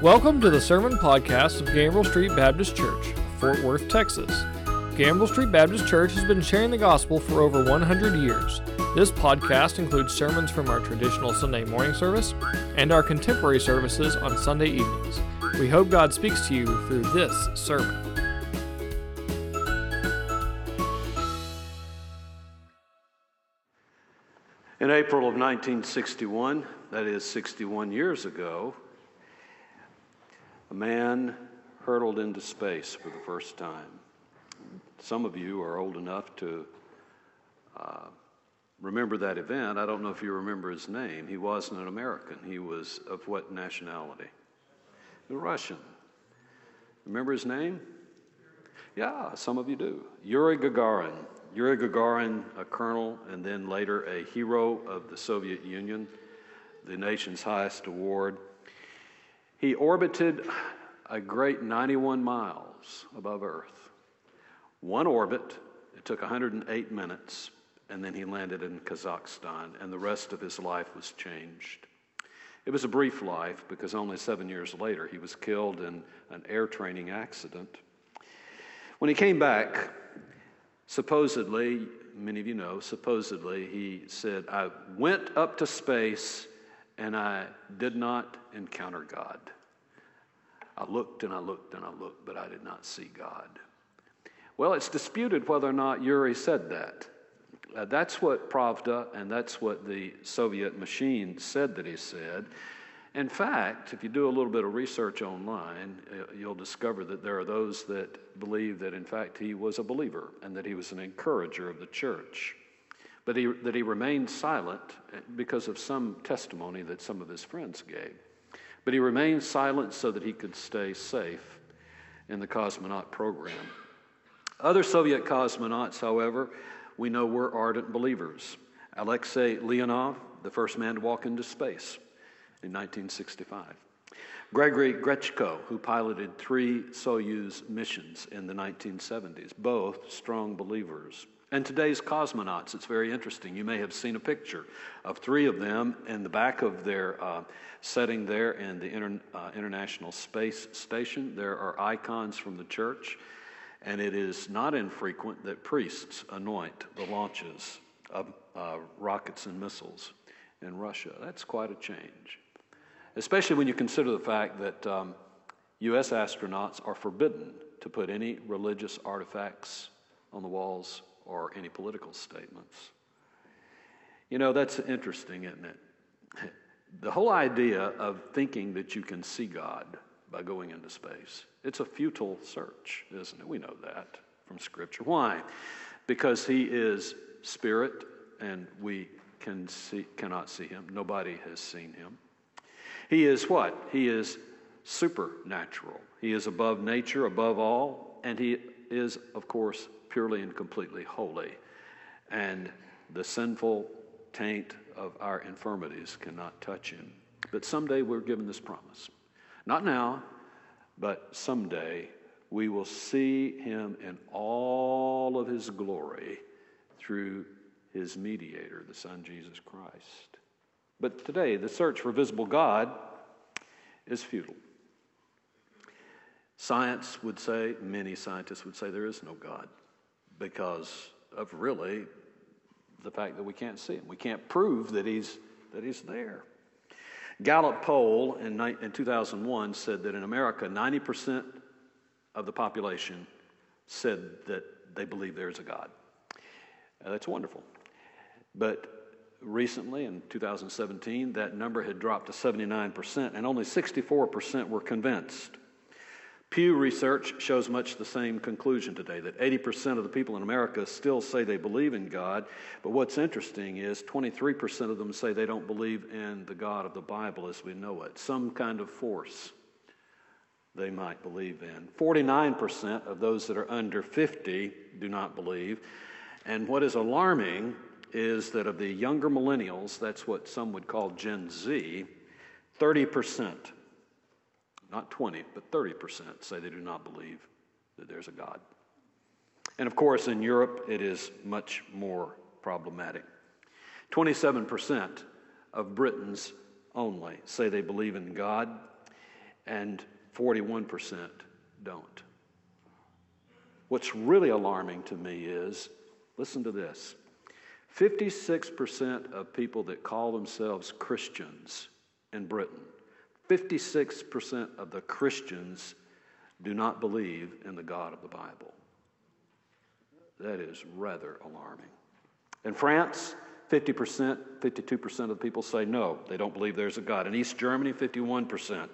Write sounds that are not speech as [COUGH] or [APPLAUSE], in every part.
Welcome to the Sermon Podcast of Gambrell Street Baptist Church, Fort Worth, Texas. Gambrell Street Baptist Church has been sharing the gospel for over 100 years. This podcast includes sermons from our traditional Sunday morning service and our contemporary services on Sunday evenings. We hope God speaks to you through this sermon. In April of 1961, that is 61 years ago, a man hurtled into space for the first time. Some of you are old enough to uh, remember that event. I don't know if you remember his name. He wasn't an American, he was of what nationality? A Russian. Remember his name? Yeah, some of you do. Yuri Gagarin. Yuri Gagarin, a colonel and then later a hero of the Soviet Union, the nation's highest award. He orbited a great 91 miles above Earth. One orbit, it took 108 minutes, and then he landed in Kazakhstan, and the rest of his life was changed. It was a brief life because only seven years later he was killed in an air training accident. When he came back, Supposedly, many of you know, supposedly, he said, I went up to space and I did not encounter God. I looked and I looked and I looked, but I did not see God. Well, it's disputed whether or not Yuri said that. Uh, that's what Pravda and that's what the Soviet machine said that he said. In fact, if you do a little bit of research online, uh, you'll discover that there are those that believe that, in fact, he was a believer and that he was an encourager of the church. But he, that he remained silent because of some testimony that some of his friends gave. But he remained silent so that he could stay safe in the cosmonaut program. Other Soviet cosmonauts, however, we know were ardent believers. Alexei Leonov, the first man to walk into space in 1965. Gregory Grechko, who piloted three Soyuz missions in the 1970s, both strong believers. And today's cosmonauts, it's very interesting. You may have seen a picture of three of them in the back of their uh, setting there in the Inter- uh, International Space Station. There are icons from the church, and it is not infrequent that priests anoint the launches of uh, rockets and missiles in Russia. That's quite a change especially when you consider the fact that um, U.S. astronauts are forbidden to put any religious artifacts on the walls or any political statements. You know, that's interesting, isn't it? [LAUGHS] The whole idea of thinking that you can see God by going into space, it's a futile search, isn't it? We know that from Scripture. Why? Because He is spirit and we can see, cannot see Him. Nobody has seen Him. He is what? He is supernatural. He is above nature, above all, and he is, of course, purely and completely holy. And the sinful taint of our infirmities cannot touch him. But someday we're given this promise. Not now, but someday we will see him in all of his glory through his mediator, the Son Jesus Christ. But today, the search for visible God is futile. Science would say, many scientists would say, there is no God because of really the fact that we can't see him. We can't prove that he's, that he's there. Gallup poll in, in 2001 said that in America, 90% of the population said that they believe there's a God. Uh, that's wonderful. But recently, in 2017, that number had dropped to 79%, and only 64% were convinced. Pew Research shows much the same conclusion today that 80% of the people in America still say they believe in God, but what's interesting is 23% of them say they don't believe in the God of the Bible as we know it, some kind of force they might believe in. 49% of those that are under 50 do not believe, and what is alarming is that of the younger millennials, that's what some would call Gen Z, 30%, not 20, but 30% say they do not believe that there's a God. And of course, in Europe, it is much more problematic. 27% of Britons only say they believe in God. and 41% don't. What's really alarming to me is listen to this 56% of people that call themselves Christians in Britain, 56% of the Christians do not believe in the God of the Bible. That is rather alarming. In France, 50%, 52% of the people say no, they don't believe there's a God. In East Germany, 51%.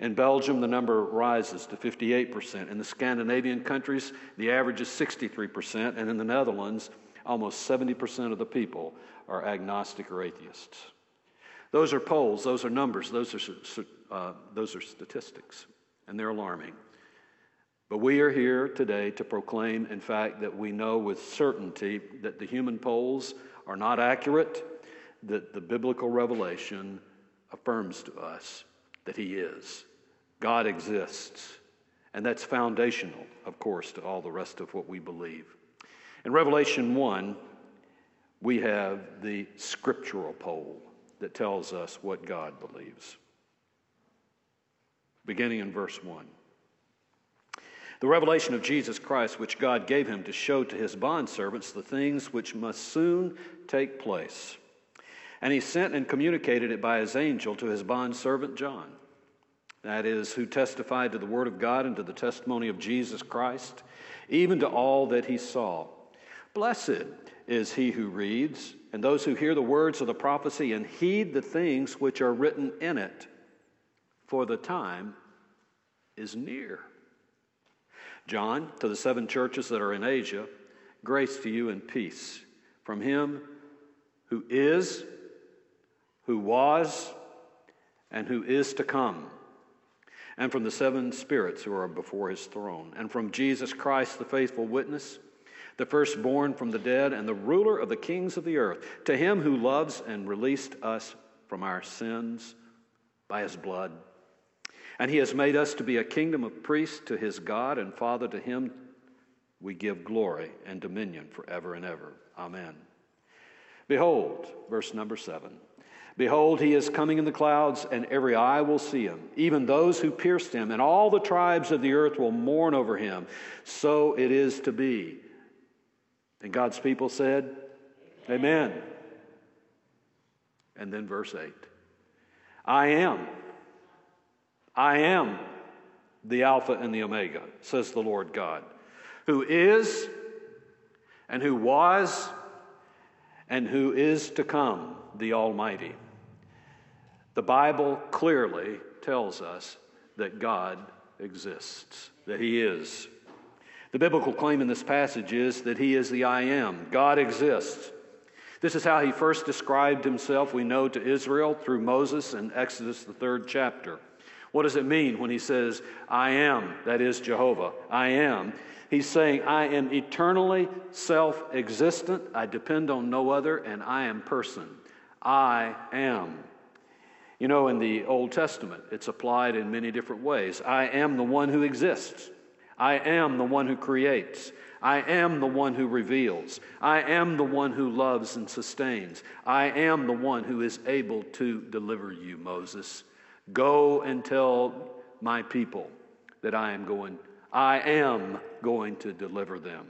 In Belgium, the number rises to 58%. In the Scandinavian countries, the average is 63%. And in the Netherlands, almost 70% of the people are agnostic or atheists. Those are polls, those are numbers, those are, uh, those are statistics, and they're alarming. But we are here today to proclaim, in fact, that we know with certainty that the human polls are not accurate, that the biblical revelation affirms to us that He is. God exists. And that's foundational, of course, to all the rest of what we believe. In Revelation 1, we have the scriptural poll that tells us what God believes. Beginning in verse 1. The revelation of Jesus Christ, which God gave him to show to his bondservants the things which must soon take place. And he sent and communicated it by his angel to his bondservant John that is, who testified to the Word of God and to the testimony of Jesus Christ, even to all that he saw. Blessed is he who reads, and those who hear the words of the prophecy and heed the things which are written in it, for the time is near. John, to the seven churches that are in Asia, grace to you and peace from him who is, who was, and who is to come and from the seven spirits who are before his throne, and from Jesus Christ, the faithful witness, the firstborn from the dead, and the ruler of the kings of the earth, to him who loves and released us from our sins by his blood. And he has made us to be a kingdom of priests to his God and Father. To him we give glory and dominion forever and ever. Amen. Behold, verse number seven. Behold, he is coming in the clouds, and every eye will see him, even those who pierced him, and all the tribes of the earth will mourn over him. So it is to be. And God's people said, Amen. Amen. And then verse 8 I am, I am the Alpha and the Omega, says the Lord God, who is, and who was, and who is to come, the Almighty. The Bible clearly tells us that God exists, that He is. The biblical claim in this passage is that He is the I am. God exists. This is how He first described Himself, we know, to Israel through Moses in Exodus, the third chapter. What does it mean when He says, I am, that is Jehovah, I am? He's saying, I am eternally self existent, I depend on no other, and I am person. I am. You know, in the Old Testament, it's applied in many different ways. I am the one who exists. I am the one who creates. I am the one who reveals. I am the one who loves and sustains. I am the one who is able to deliver you, Moses. Go and tell my people that I am going, I am going to deliver them.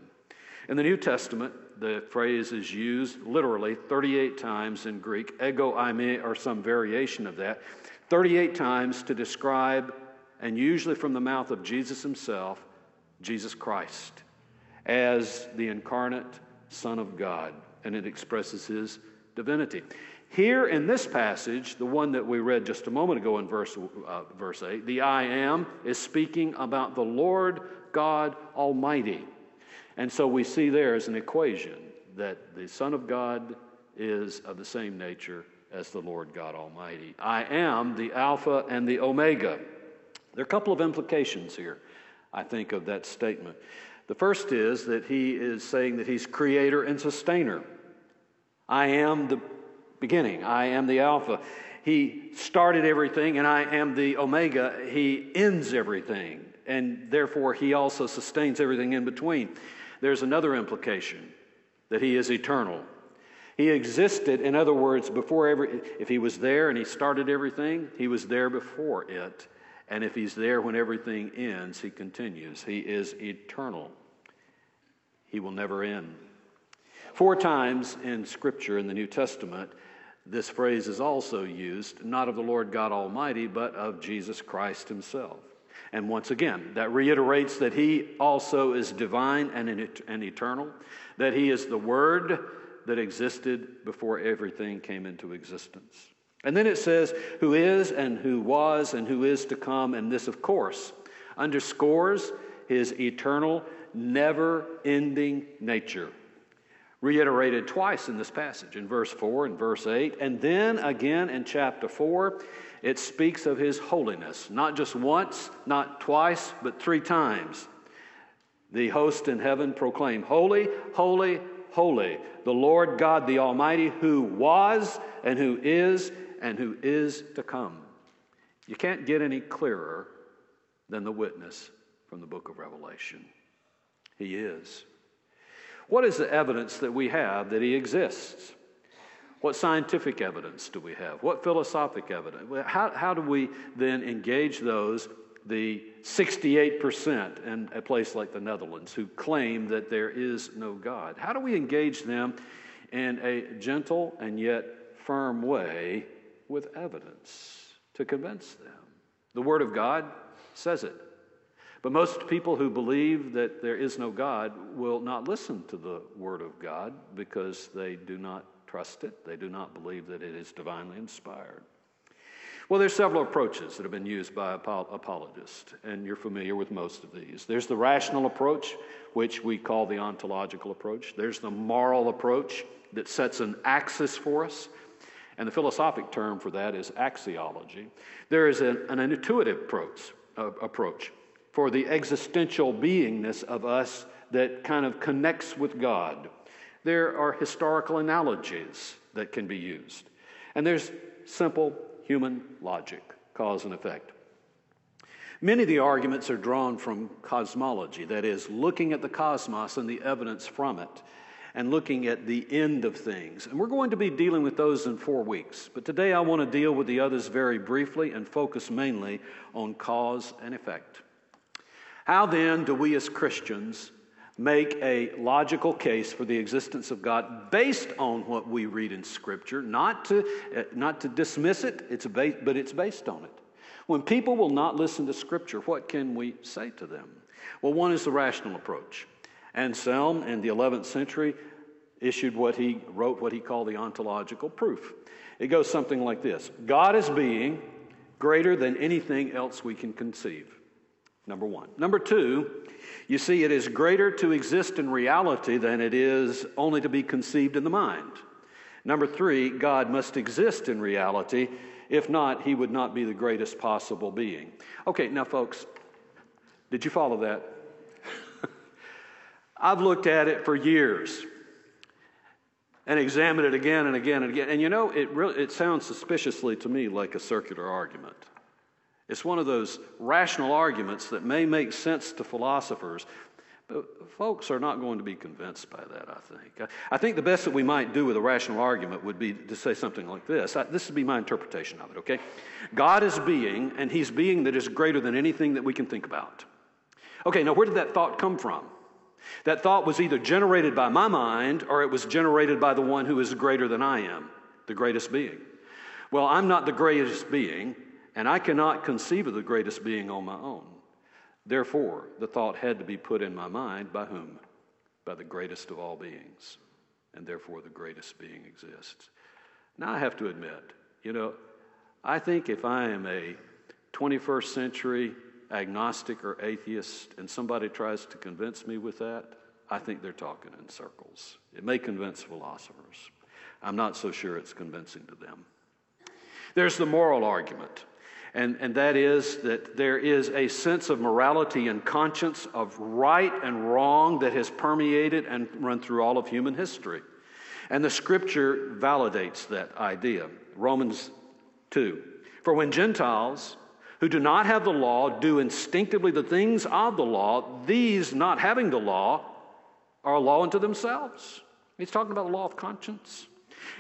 In the New Testament, the phrase is used literally 38 times in Greek, ego eimi, or some variation of that, 38 times to describe, and usually from the mouth of Jesus himself, Jesus Christ as the incarnate Son of God, and it expresses his divinity. Here in this passage, the one that we read just a moment ago in verse, uh, verse 8, the I am is speaking about the Lord God Almighty. And so we see there as an equation that the Son of God is of the same nature as the Lord God Almighty. I am the Alpha and the Omega. There are a couple of implications here, I think, of that statement. The first is that he is saying that he's creator and sustainer. I am the beginning, I am the Alpha. He started everything, and I am the Omega. He ends everything, and therefore he also sustains everything in between there's another implication that he is eternal. He existed, in other words, before every, if he was there and he started everything, he was there before it. And if he's there when everything ends, he continues. He is eternal. He will never end. Four times in Scripture in the New Testament, this phrase is also used, not of the Lord God Almighty, but of Jesus Christ Himself. And once again, that reiterates that He also is divine and, and eternal, that He is the Word that existed before everything came into existence. And then it says, who is and who was and who is to come. And this, of course, underscores his eternal, never ending nature. Reiterated twice in this passage, in verse 4 and verse 8. And then again in chapter 4, it speaks of his holiness, not just once, not twice, but three times. The host in heaven proclaim, Holy, holy, holy, the Lord God the Almighty, who was and who is and who is to come. You can't get any clearer than the witness from the book of Revelation. He is. What is the evidence that we have that he exists? What scientific evidence do we have? What philosophic evidence? How, how do we then engage those, the 68% in a place like the Netherlands, who claim that there is no God? How do we engage them in a gentle and yet firm way with evidence to convince them. The Word of God says it. But most people who believe that there is no God will not listen to the Word of God because they do not trust it. They do not believe that it is divinely inspired. Well, there's several approaches that have been used by apologists, and you're familiar with most of these. There's the rational approach, which we call the ontological approach. There's the moral approach that sets an axis for us. And the philosophic term for that is axiology. There is an, an intuitive approach, uh, approach for the existential beingness of us that kind of connects with God. There are historical analogies that can be used. And there's simple human logic, cause and effect. Many of the arguments are drawn from cosmology, that is, looking at the cosmos and the evidence from it and looking at the end of things. And we're going to be dealing with those in four weeks. But today I want to deal with the others very briefly and focus mainly on cause and effect. How then do we as Christians make a logical case for the existence of God based on what we read in Scripture, not to, uh, not to dismiss it, it's based, but it's based on it. When people will not listen to Scripture, what can we say to them? Well, one is the rational approach. Anselm in the 11th century issued what he wrote, what he called the ontological proof. It goes something like this God is being greater than anything else we can conceive. Number one. Number two, you see, it is greater to exist in reality than it is only to be conceived in the mind. Number three, God must exist in reality. If not, he would not be the greatest possible being. Okay, now, folks, did you follow that? I've looked at it for years and examined it again and again and again. And you know, it, really, it sounds suspiciously to me like a circular argument. It's one of those rational arguments that may make sense to philosophers, but folks are not going to be convinced by that, I think. I think the best that we might do with a rational argument would be to say something like this. This would be my interpretation of it, okay? God is being, and He's being that is greater than anything that we can think about. Okay, now where did that thought come from? That thought was either generated by my mind or it was generated by the one who is greater than I am, the greatest being. Well, I'm not the greatest being, and I cannot conceive of the greatest being on my own. Therefore, the thought had to be put in my mind by whom? By the greatest of all beings. And therefore, the greatest being exists. Now, I have to admit, you know, I think if I am a 21st century agnostic or atheist and somebody tries to convince me with that, I think they're talking in circles. It may convince philosophers. I'm not so sure it's convincing to them. There's the moral argument, and, and that is that there is a sense of morality and conscience of right and wrong that has permeated and run through all of human history. And the scripture validates that idea. Romans 2. For when Gentiles, who do not have the law do instinctively the things of the law, these, not having the law, are a law unto themselves. He's talking about the law of conscience.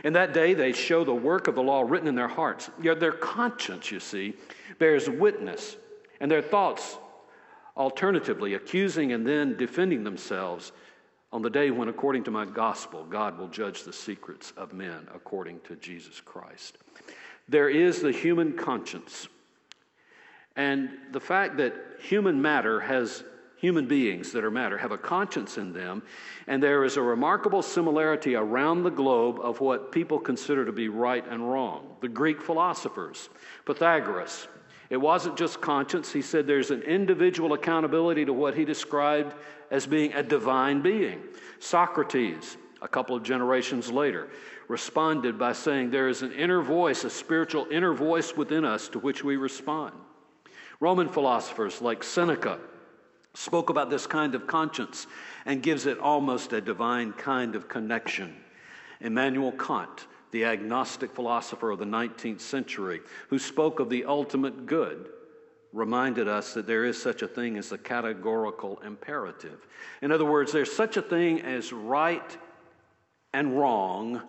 In that day, they show the work of the law written in their hearts. Yet their conscience, you see, bears witness and their thoughts alternatively accusing and then defending themselves on the day when, according to my gospel, God will judge the secrets of men according to Jesus Christ. There is the human conscience. And the fact that human matter has human beings that are matter have a conscience in them, and there is a remarkable similarity around the globe of what people consider to be right and wrong. The Greek philosophers, Pythagoras, it wasn't just conscience. He said there's an individual accountability to what he described as being a divine being. Socrates, a couple of generations later, responded by saying there is an inner voice, a spiritual inner voice within us to which we respond. Roman philosophers like Seneca spoke about this kind of conscience and gives it almost a divine kind of connection. Immanuel Kant, the agnostic philosopher of the 19th century, who spoke of the ultimate good, reminded us that there is such a thing as a categorical imperative. In other words, there's such a thing as right and wrong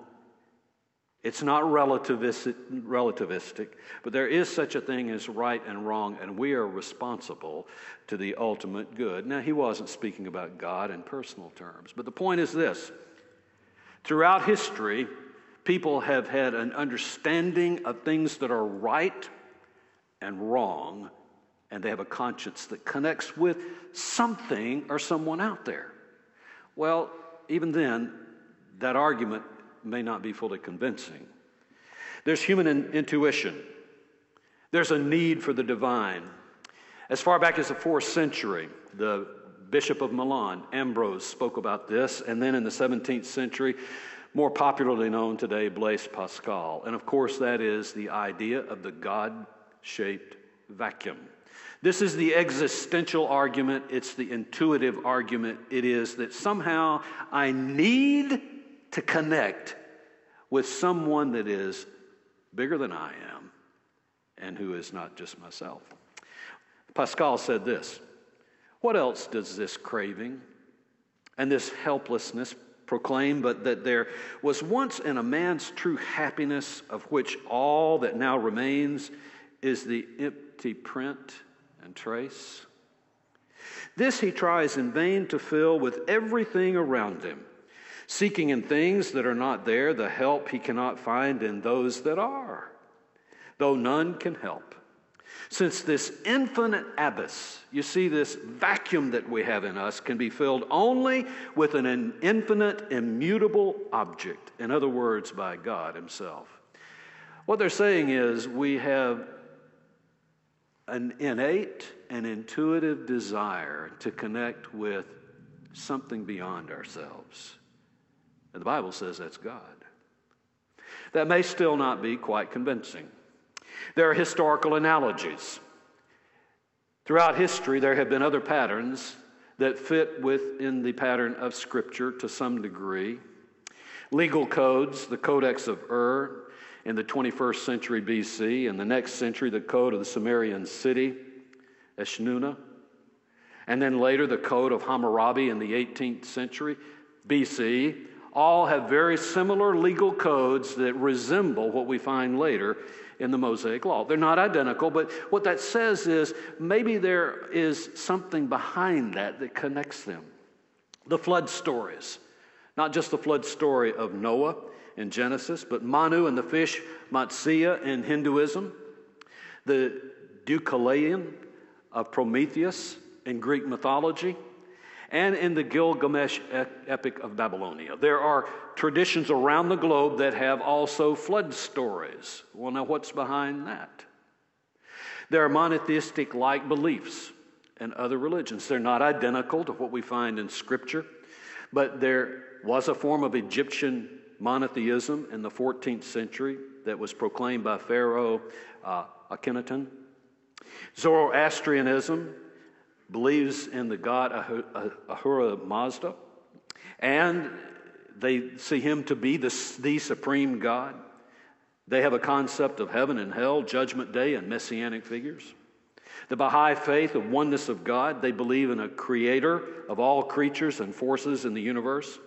it's not relativistic, but there is such a thing as right and wrong, and we are responsible to the ultimate good. Now, he wasn't speaking about God in personal terms, but the point is this throughout history, people have had an understanding of things that are right and wrong, and they have a conscience that connects with something or someone out there. Well, even then, that argument may not be fully convincing. There's human in- intuition, there's a need for the divine. As far back as the fourth century, the Bishop of Milan, Ambrose, spoke about this, and then in the 17th century, more popularly known today, Blaise Pascal. And of course, that is the idea of the God shaped vacuum. This is the existential argument, it's the intuitive argument. It is that somehow I need to connect with someone that is bigger than I am and who is not just myself. Pascal said this What else does this craving and this helplessness proclaim but that there was once in a man's true happiness, of which all that now remains is the empty print and trace? This he tries in vain to fill with everything around him seeking in things that are not there the help he cannot find in those that are, though none can help. Since this infinite abyss, you see, this vacuum that we have in us can be filled only with an infinite, immutable object, in other words, by God Himself. What they're saying is we have an innate and intuitive desire to connect with something beyond ourselves. And the Bible says that's God. That may still not be quite convincing. There are historical analogies. Throughout history, there have been other patterns that fit within the pattern of Scripture to some degree. Legal codes, the Codex of Ur in the 21st century BC, and the next century, the Code of the Sumerian city, Eshnunna, and then later the Code of Hammurabi in the 18th century BC, all have very similar legal codes that resemble what we find later in the Mosaic Law. They're not identical, but what that says is maybe there is something behind that that connects them. The flood stories, not just the flood story of Noah in Genesis, but Manu and the fish, Matsya in Hinduism, the Deucalion of Prometheus in Greek mythology and in the Gilgamesh epic of Babylonia. There are traditions around the globe that have also flood stories. Well, now what's behind that? There are monotheistic like beliefs in other religions. They're not identical to what we find in Scripture, but there was a form of Egyptian monotheism in the 14th century that was proclaimed by Pharaoh uh, Akhenaten. Zoroastrianism believes in the God Ahura Mazda, and they see him to be the, the supreme God. They have a concept of heaven and hell, judgment day, and messianic figures. The Baha'i faith of oneness of God, they believe in a creator of all creatures and forces in the universe,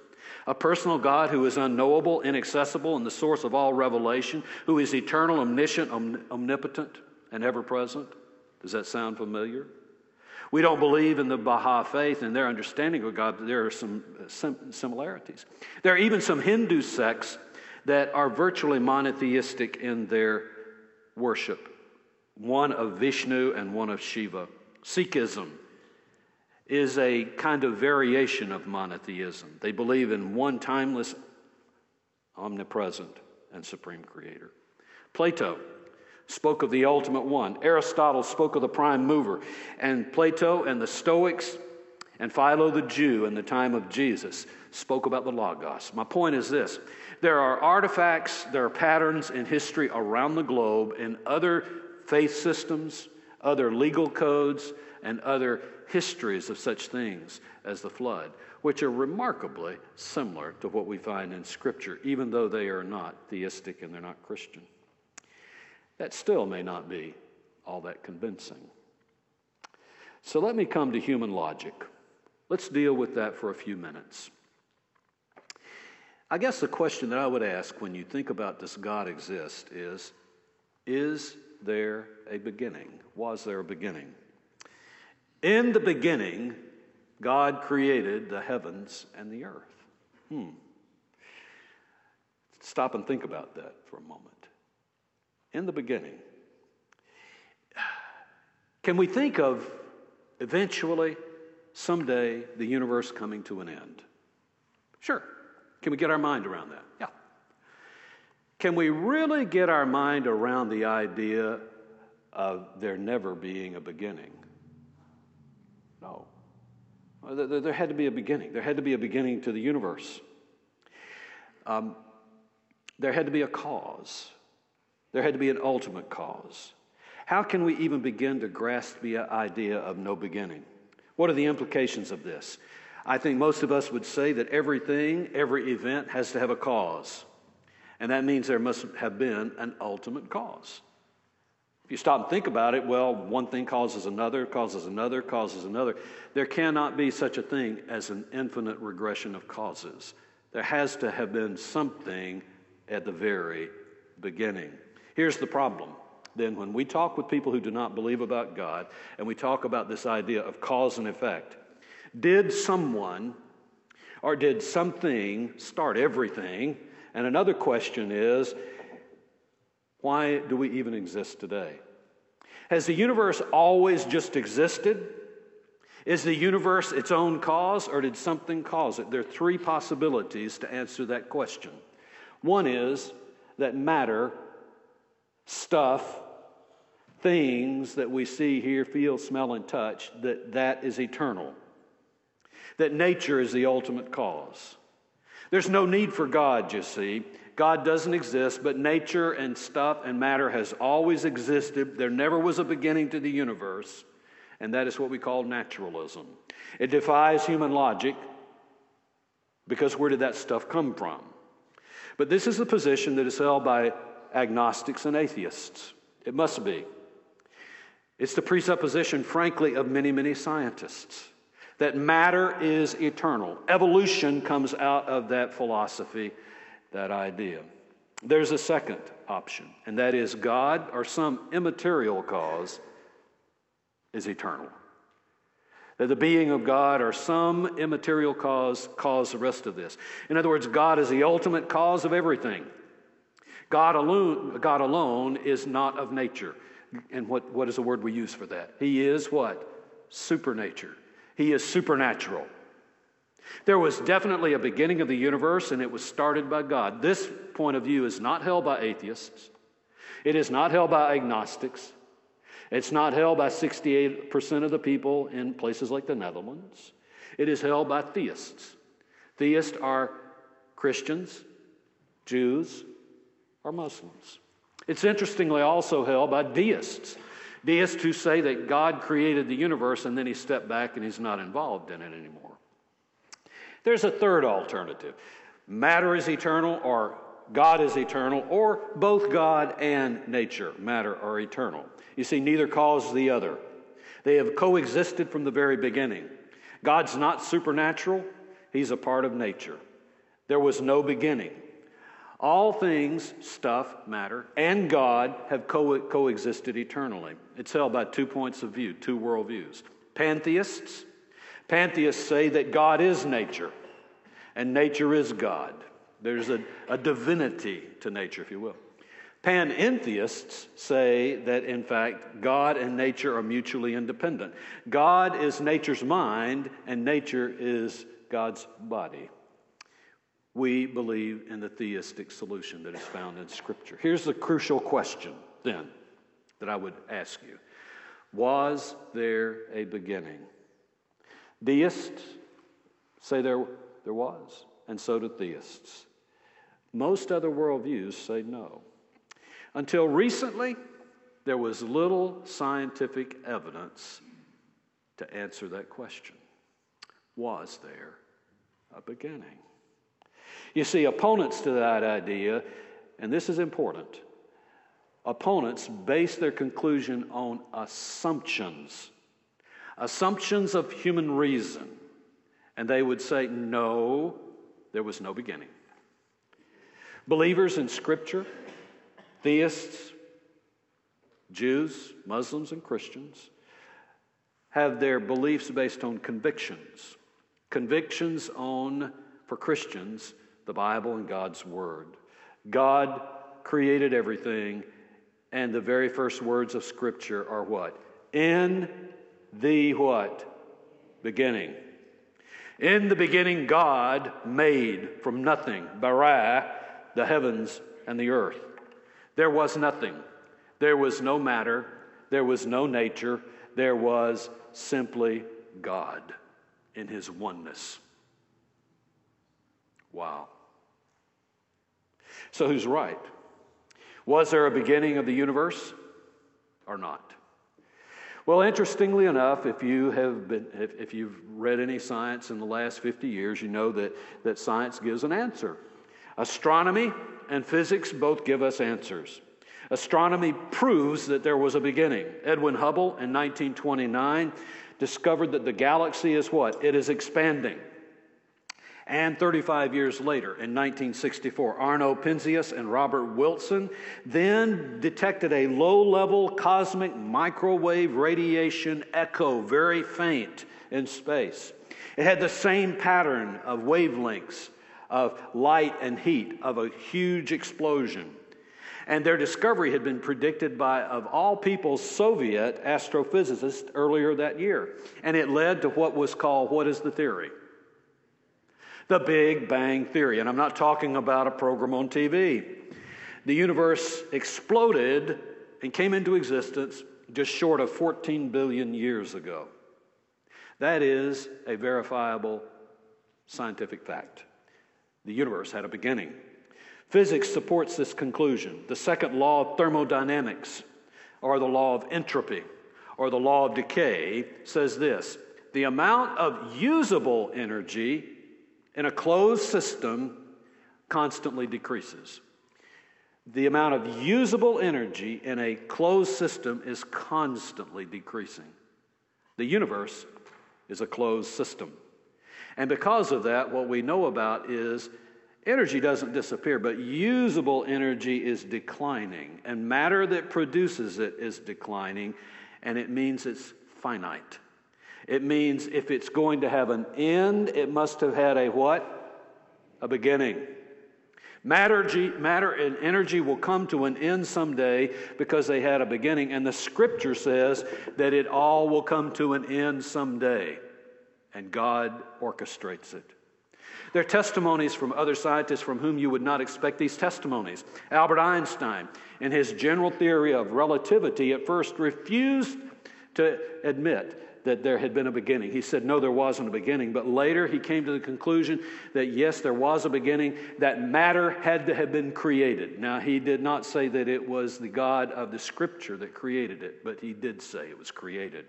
a personal God who is unknowable, inaccessible, and the source of all revelation, who is eternal, omniscient, omnipotent, and ever present. Does that sound familiar? We don't believe in the Baha'i faith and their understanding of God, there are some uh, similarities. There are even some Hindu sects that are virtually monotheistic in their worship one of Vishnu and one of Shiva. Sikhism is a kind of variation of monotheism. They believe in one timeless, omnipresent, and supreme creator. Plato spoke of the ultimate one. Aristotle spoke of the prime mover. And Plato and the Stoics and Philo the Jew in the time of Jesus spoke about the Logos. My point is this there are artifacts, there are patterns in history around the globe in other faith systems, other legal codes, and other histories of such things as the flood, which are remarkably similar to what we find in Scripture, even though they are not theistic and they're not Christian. That still may not be all that convincing. So let me come to human logic. Let's deal with that for a few minutes. I guess the question that I would ask when you think about does God exist is Is there a beginning? Was there a beginning? In the beginning, God created the heavens and the earth. Hmm. Stop and think about that for a moment. In the beginning, can we think of eventually, someday, the universe coming to an end? Sure. Can we get our mind around that? Yeah. Can we really get our mind around the idea of there never being a beginning? No. There had to be a beginning. There had to be a beginning to the universe. Um, there had to be a cause. There had to be an ultimate cause. How can we even begin to grasp the idea of no beginning? What are the implications of this? I think most of us would say that everything, every event has to have a cause. And that means there must have been an ultimate cause. If you stop and think about it, well, one thing causes another, causes another, causes another. There cannot be such a thing as an infinite regression of causes. There has to have been something at the very beginning. Here's the problem. Then, when we talk with people who do not believe about God and we talk about this idea of cause and effect, did someone or did something start everything and another question is why do we even exist today? Has the universe always just existed? Is the universe its own cause, or did something cause it? There are three possibilities to answer that question. One is that matter, stuff, things that we see, hear, feel, smell, and touch, that that is eternal. That nature is the ultimate cause. There's no need for God, you see. God doesn't exist, but nature and stuff and matter has always existed. There never was a beginning to the universe, and that is what we call naturalism. It defies human logic because where did that stuff come from? But this is a position that is held by agnostics and atheists. It must be. It's the presupposition, frankly, of many, many scientists that matter is eternal. Evolution comes out of that philosophy, that idea. There's a second option, and that is God or some immaterial cause is eternal. That the being of God or some immaterial cause caused the rest of this. In other words, God is the ultimate cause of everything. God alone, God alone is not of nature. And what, what is the word we use for that? He is what? Supernature. He is supernatural. There was definitely a beginning of the universe, and it was started by God. This point of view is not held by atheists, it is not held by agnostics, it's not held by 68% of the people in places like the Netherlands. It is held by theists. Theists are Christians, Jews, or Muslims. It's interestingly also held by deists. Deists who say that God created the universe and then he stepped back and he's not involved in it anymore. There's a third alternative matter is eternal, or God is eternal, or both God and nature, matter, are eternal. You see, neither causes the other. They have coexisted from the very beginning. God's not supernatural, He's a part of nature. There was no beginning. All things, stuff, matter, and God have co- coexisted eternally. It's held by two points of view, two worldviews. Pantheists, pantheists say that God is nature, and nature is God. There's a, a divinity to nature, if you will. Panentheists say that, in fact, God and nature are mutually independent. God is nature's mind, and nature is God's body. We believe in the theistic solution that is found in Scripture. Here's the crucial question, then, that I would ask you Was there a beginning? Deists say there, there was, and so do theists. Most other worldviews say no. Until recently, there was little scientific evidence to answer that question. Was there a beginning? You see, opponents to that idea, and this is important, opponents base their conclusion on assumptions, assumptions of human reason. And they would say, no, there was no beginning. Believers in Scripture, theists, Jews, Muslims, and Christians have their beliefs based on convictions. Convictions on, for Christians, the Bible and God's Word. God created everything, and the very first words of Scripture are what? In the what? Beginning. In the beginning, God made from nothing, bara, the heavens and the earth. There was nothing. There was no matter. There was no nature. There was simply God in his oneness. Wow. So, who's right? Was there a beginning of the universe or not? Well, interestingly enough, if you have been, if, if, you've read any science in the last 50 years, you know that, that science gives an answer. Astronomy and physics both give us answers. Astronomy proves that there was a beginning. Edwin Hubble in 1929 discovered that the galaxy is what? It is expanding. And 35 years later, in 1964, Arno Penzias and Robert Wilson then detected a low level cosmic microwave radiation echo, very faint in space. It had the same pattern of wavelengths of light and heat, of a huge explosion. And their discovery had been predicted by, of all people, Soviet astrophysicists earlier that year. And it led to what was called what is the theory? The Big Bang Theory. And I'm not talking about a program on TV. The universe exploded and came into existence just short of 14 billion years ago. That is a verifiable scientific fact. The universe had a beginning. Physics supports this conclusion. The second law of thermodynamics, or the law of entropy, or the law of decay, says this the amount of usable energy in a closed system constantly decreases. The amount of usable energy in a closed system is constantly decreasing. The universe is a closed system. And because of that, what we know about is energy doesn't disappear, but usable energy is declining. And matter that produces it is declining, and it means it's finite. It means if it's going to have an end, it must have had a what? A beginning. Matter, matter and energy will come to an end someday because they had a beginning, and the scripture says that it all will come to an end someday, and God orchestrates it. There are testimonies from other scientists from whom you would not expect these testimonies. Albert Einstein, in his general theory of relativity, at first refused to admit that there had been a beginning. He said, no, there wasn't a beginning. But later he came to the conclusion that yes, there was a beginning, that matter had to have been created. Now, he did not say that it was the God of the scripture that created it, but he did say it was created.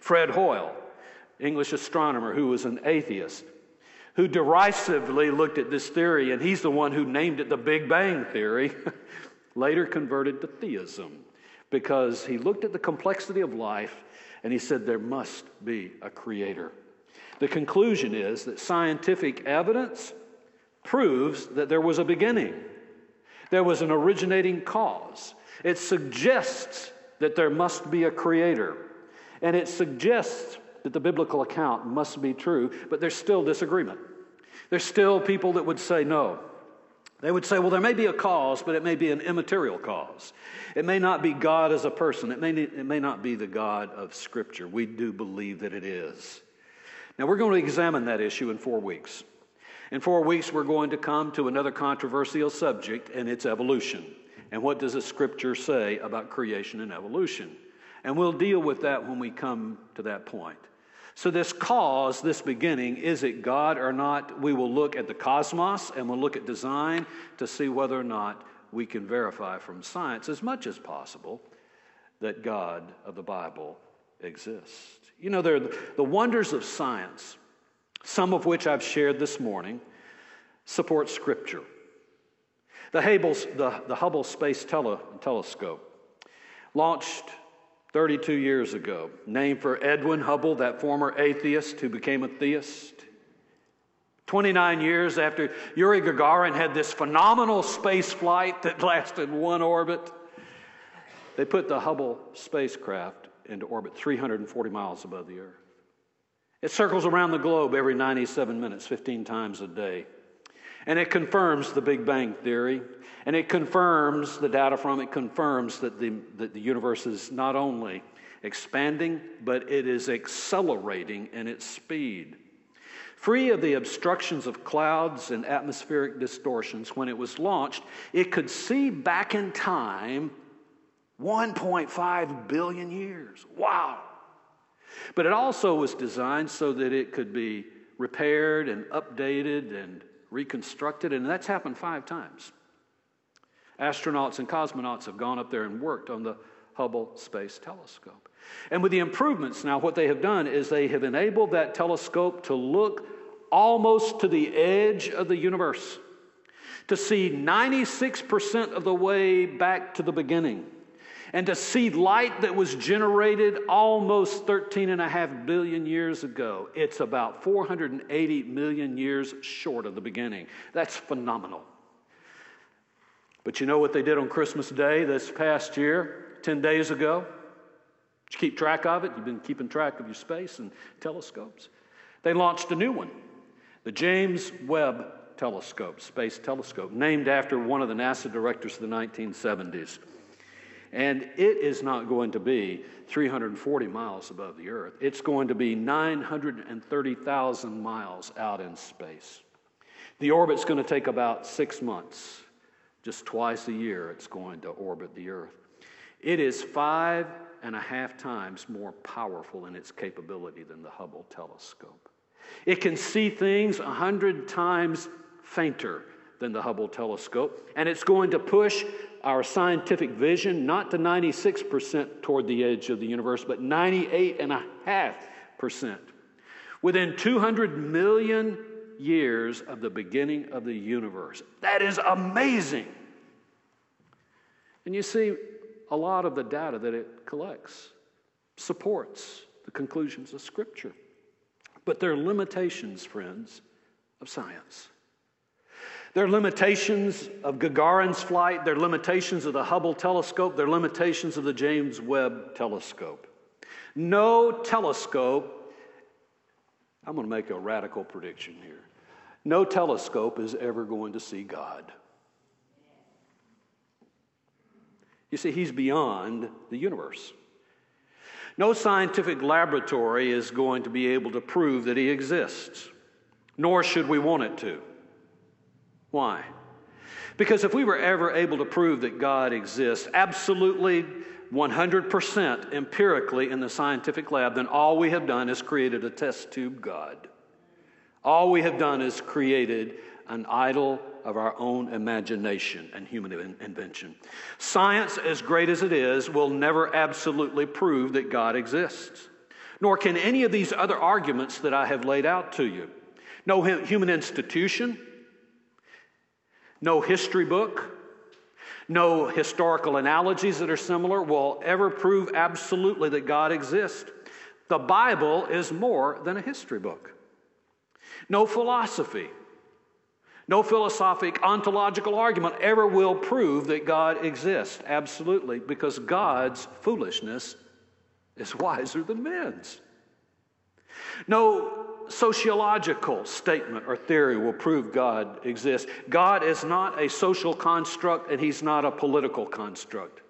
Fred Hoyle, English astronomer who was an atheist, who derisively looked at this theory, and he's the one who named it the Big Bang Theory, [LAUGHS] later converted to theism because he looked at the complexity of life and he said there must be a creator. The conclusion is that scientific evidence proves that there was a beginning. There was an originating cause. It suggests that there must be a creator. And it suggests that the biblical account must be true, but there's still disagreement. There's still people that would say no. They would say, well, there may be a cause, but it may be an immaterial cause. It may not be God as a person. It may, it may not be the God of Scripture. We do believe that it is. Now, we're going to examine that issue in four weeks. In four weeks, we're going to come to another controversial subject, and it's evolution. And what does the Scripture say about creation and evolution? And we'll deal with that when we come to that point. So, this cause, this beginning, is it God or not? We will look at the cosmos and we'll look at design to see whether or not we can verify from science as much as possible that God of the Bible exists. You know, there are the wonders of science, some of which I've shared this morning, support Scripture. The, Hubble's, the, the Hubble Space Tele, Telescope launched 32 years ago, named for Edwin Hubble, that former atheist who became a theist. 29 years after Yuri Gagarin had this phenomenal space flight that lasted one orbit, they put the Hubble spacecraft into orbit 340 miles above the Earth. It circles around the globe every 97 minutes, 15 times a day. And it confirms the Big Bang Theory. And it confirms, the data from it confirms that the, that the universe is not only expanding, but it is accelerating in its speed. Free of the obstructions of clouds and atmospheric distortions, when it was launched, it could see back in time 1.5 billion years. Wow! But it also was designed so that it could be repaired and updated and reconstructed, and that's happened five times. Astronauts and cosmonauts have gone up there and worked on the Hubble Space Telescope. And with the improvements now, what they have done is they have enabled that telescope to look almost to the edge of the universe, to see 96% of the way back to the beginning, and to see light that was generated almost 13 and a half billion years ago. It's about 480 million years short of the beginning. That's phenomenal. But you know what they did on Christmas Day this past year, 10 days ago? Did you keep track of it? You've been keeping track of your space and telescopes. They launched a new one, the James Webb Telescope, Space Telescope, named after one of the NASA directors of the 1970s. And it is not going to be 340 miles above the Earth. It's going to be 930,000 miles out in space. The orbit's going to take about six months. Just twice a year, it's going to orbit the Earth. It is five and a half times more powerful in its capability than the Hubble telescope. It can see things a hundred times fainter than the Hubble telescope, and it's going to push our scientific vision not to 96% toward the edge of the universe, but 98.5%. Within 200 million years of the beginning of the universe. That is amazing. And you see, a lot of the data that it collects supports the conclusions of Scripture. But there are limitations, friends, of science. There are limitations of Gagarin's flight, there are limitations of the Hubble telescope, there are limitations of the James Webb telescope. No telescope I'm going to make a radical prediction here. No telescope is ever going to see God. You see, He's beyond the universe. No scientific laboratory is going to be able to prove that He exists, nor should we want it to. Why? Because if we were ever able to prove that God exists absolutely 100% empirically in the scientific lab, then all we have done is created a test tube God. All we have done is created an idol of our own imagination and human invention. Science, as great as it is, will never absolutely prove that God exists, nor can any of these other arguments that I have laid out to you. No human institution, no history book, no historical analogies that are similar will ever prove absolutely that God exists. The Bible is more than a history book. No philosophy, No philosophic ontological argument ever will prove that God exists. Absolutely, because God's foolishness is wiser than men's. No sociological statement or theory will prove God exists. God is not a social construct and he's not a political construct.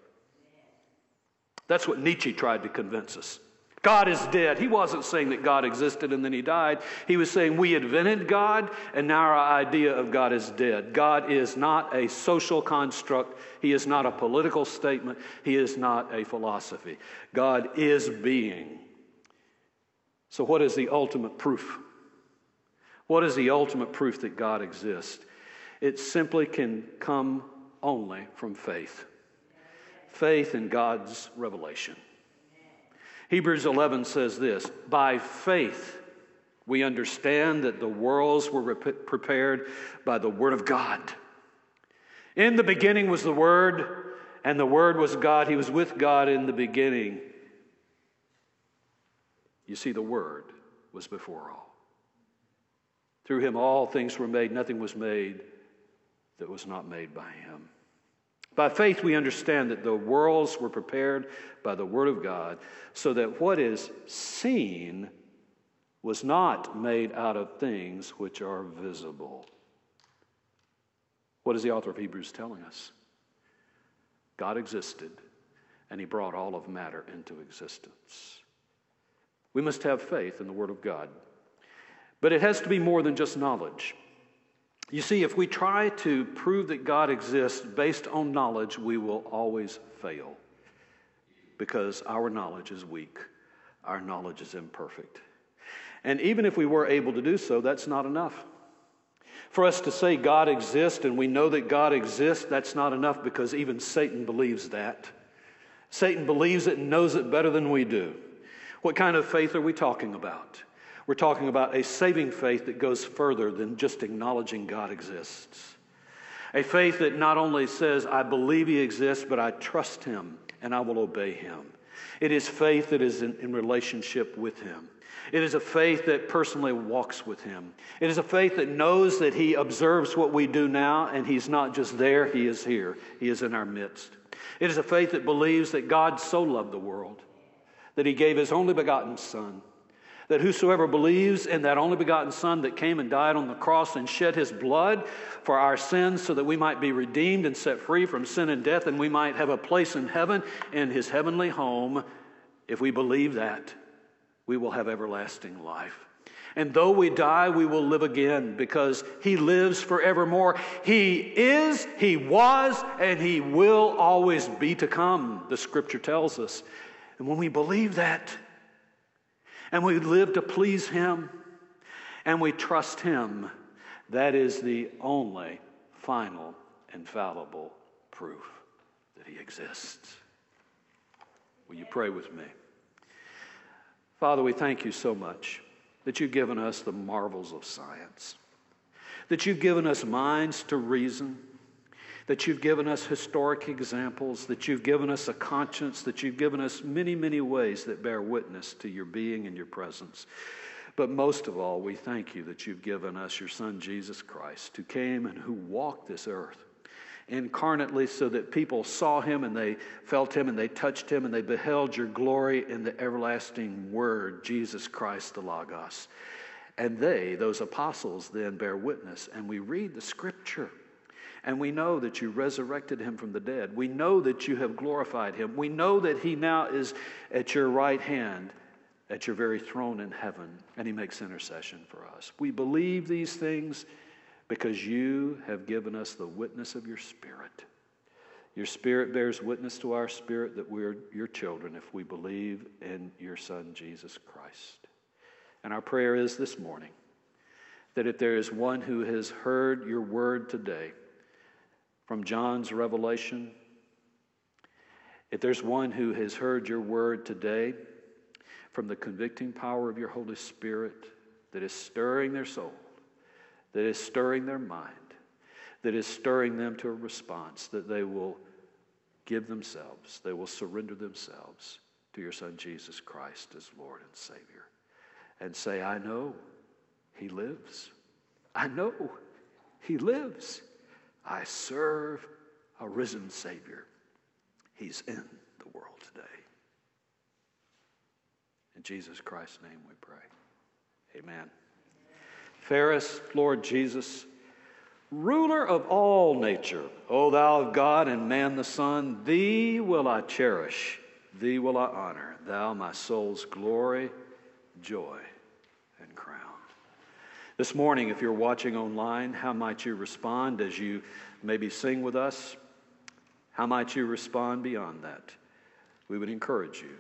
That's what Nietzsche tried to convince us. God is dead. He wasn't saying that God existed and then he died. He was saying we invented God and now our idea of God is dead. God is not a social construct. He is not a political statement. He is not a philosophy. God is being. So, what is the ultimate proof? What is the ultimate proof that God exists? It simply can come only from faith faith in God's revelation. Hebrews 11 says this By faith, we understand that the worlds were prepared by the Word of God. In the beginning was the Word, and the Word was God. He was with God in the beginning. You see, the Word was before all. Through him, all things were made. Nothing was made that was not made by him. By faith, we understand that the worlds were prepared by the Word of God, so that what is seen was not made out of things which are visible. What is the author of Hebrews telling us? God existed, and He brought all of matter into existence. We must have faith in the Word of God. But it has to be more than just knowledge. You see, if we try to prove that God exists based on knowledge, we will always fail because our knowledge is weak, our knowledge is imperfect. And even if we were able to do so, that's not enough. For us to say God exists and we know that God exists, that's not enough because even Satan believes that. Satan believes it and knows it better than we do. What kind of faith are we talking about? We're talking about a saving faith that goes further than just acknowledging God exists. A faith that not only says, I believe He exists, but I trust Him and I will obey Him. It is faith that is in, in, relationship with Him. It is a faith that personally walks with Him. It is a faith that knows that He observes what we do now and He's not just there, He is here. He is in our midst. It is a faith that believes that God so loved the world that He gave His only begotten Son that whosoever believes in that only begotten Son that came and died on the cross and shed his blood for our sins so that we might be redeemed and set free from sin and death and we might have a place in heaven in his heavenly home, if we believe that, we will have everlasting life. And though we die, we will live again because He lives forevermore. He is, He was, and He will always be to come, the scripture tells us. And when we believe that, and we live to please Him and we trust Him. That is the only final, infallible proof that He exists. Will you pray with me? Father, we thank you so much that you've given us the marvels of science, that you've given us minds to reason that you've given us historic examples, that you've given us a conscience, that you've given us many, many ways that bear witness to your being and your presence. But most of all, we thank you that you've given us your Son, Jesus Christ, who came and who walked this earth incarnately so that people saw him and they felt him and they touched him and they beheld your glory in the everlasting word, Jesus Christ the Logos. And they, those apostles, then bear witness. And we read the scripture and we know that you resurrected him from the dead. We know that you have glorified him. We know that he now is at your right hand, at your very throne in heaven, and he makes intercession for us. We believe these things because you have given us the witness of your Spirit. Your Spirit bears witness to our spirit that we're your children if we believe in your Son, Jesus Christ. And our prayer is this morning that if there is one who has heard your word today, from John's revelation. If there's one who has heard your word today from the convicting power of your Holy Spirit that is stirring their soul, that is stirring their mind, that is stirring them to a response, that they will give themselves, they will surrender themselves to your Son Jesus Christ as Lord and Savior and say, I know He lives. I know He lives. I serve a risen Savior. He's in the world today. In Jesus Christ's name we pray. Amen. Fairest Lord Jesus, ruler of all nature, O thou of God and man the Son, thee will I cherish, thee will I honor, thou my soul's glory, joy, and crown. This morning, if you're watching online, how might you respond as you maybe sing with us? How might you respond beyond that? We would encourage you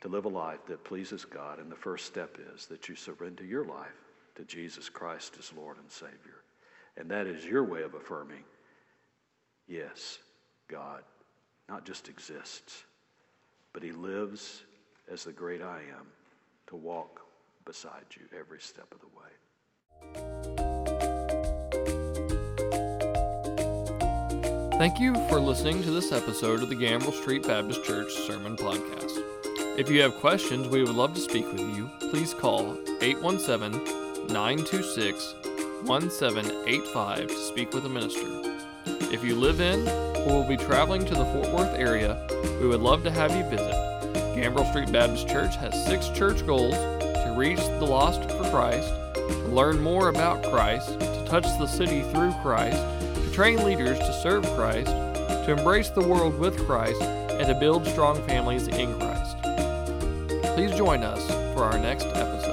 to live a life that pleases God, and the first step is that you surrender your life to Jesus Christ as Lord and Savior. And that is your way of affirming yes, God not just exists, but He lives as the great I am to walk beside you every step of the way. Thank you for listening to this episode of the Gambrell Street Baptist Church Sermon Podcast. If you have questions, we would love to speak with you. Please call 817 926 1785 to speak with a minister. If you live in or will be traveling to the Fort Worth area, we would love to have you visit. Gambrell Street Baptist Church has six church goals to reach the lost for Christ, learn more about Christ, to touch the city through Christ, to train leaders to serve Christ, to embrace the world with Christ, and to build strong families in Christ. Please join us for our next episode.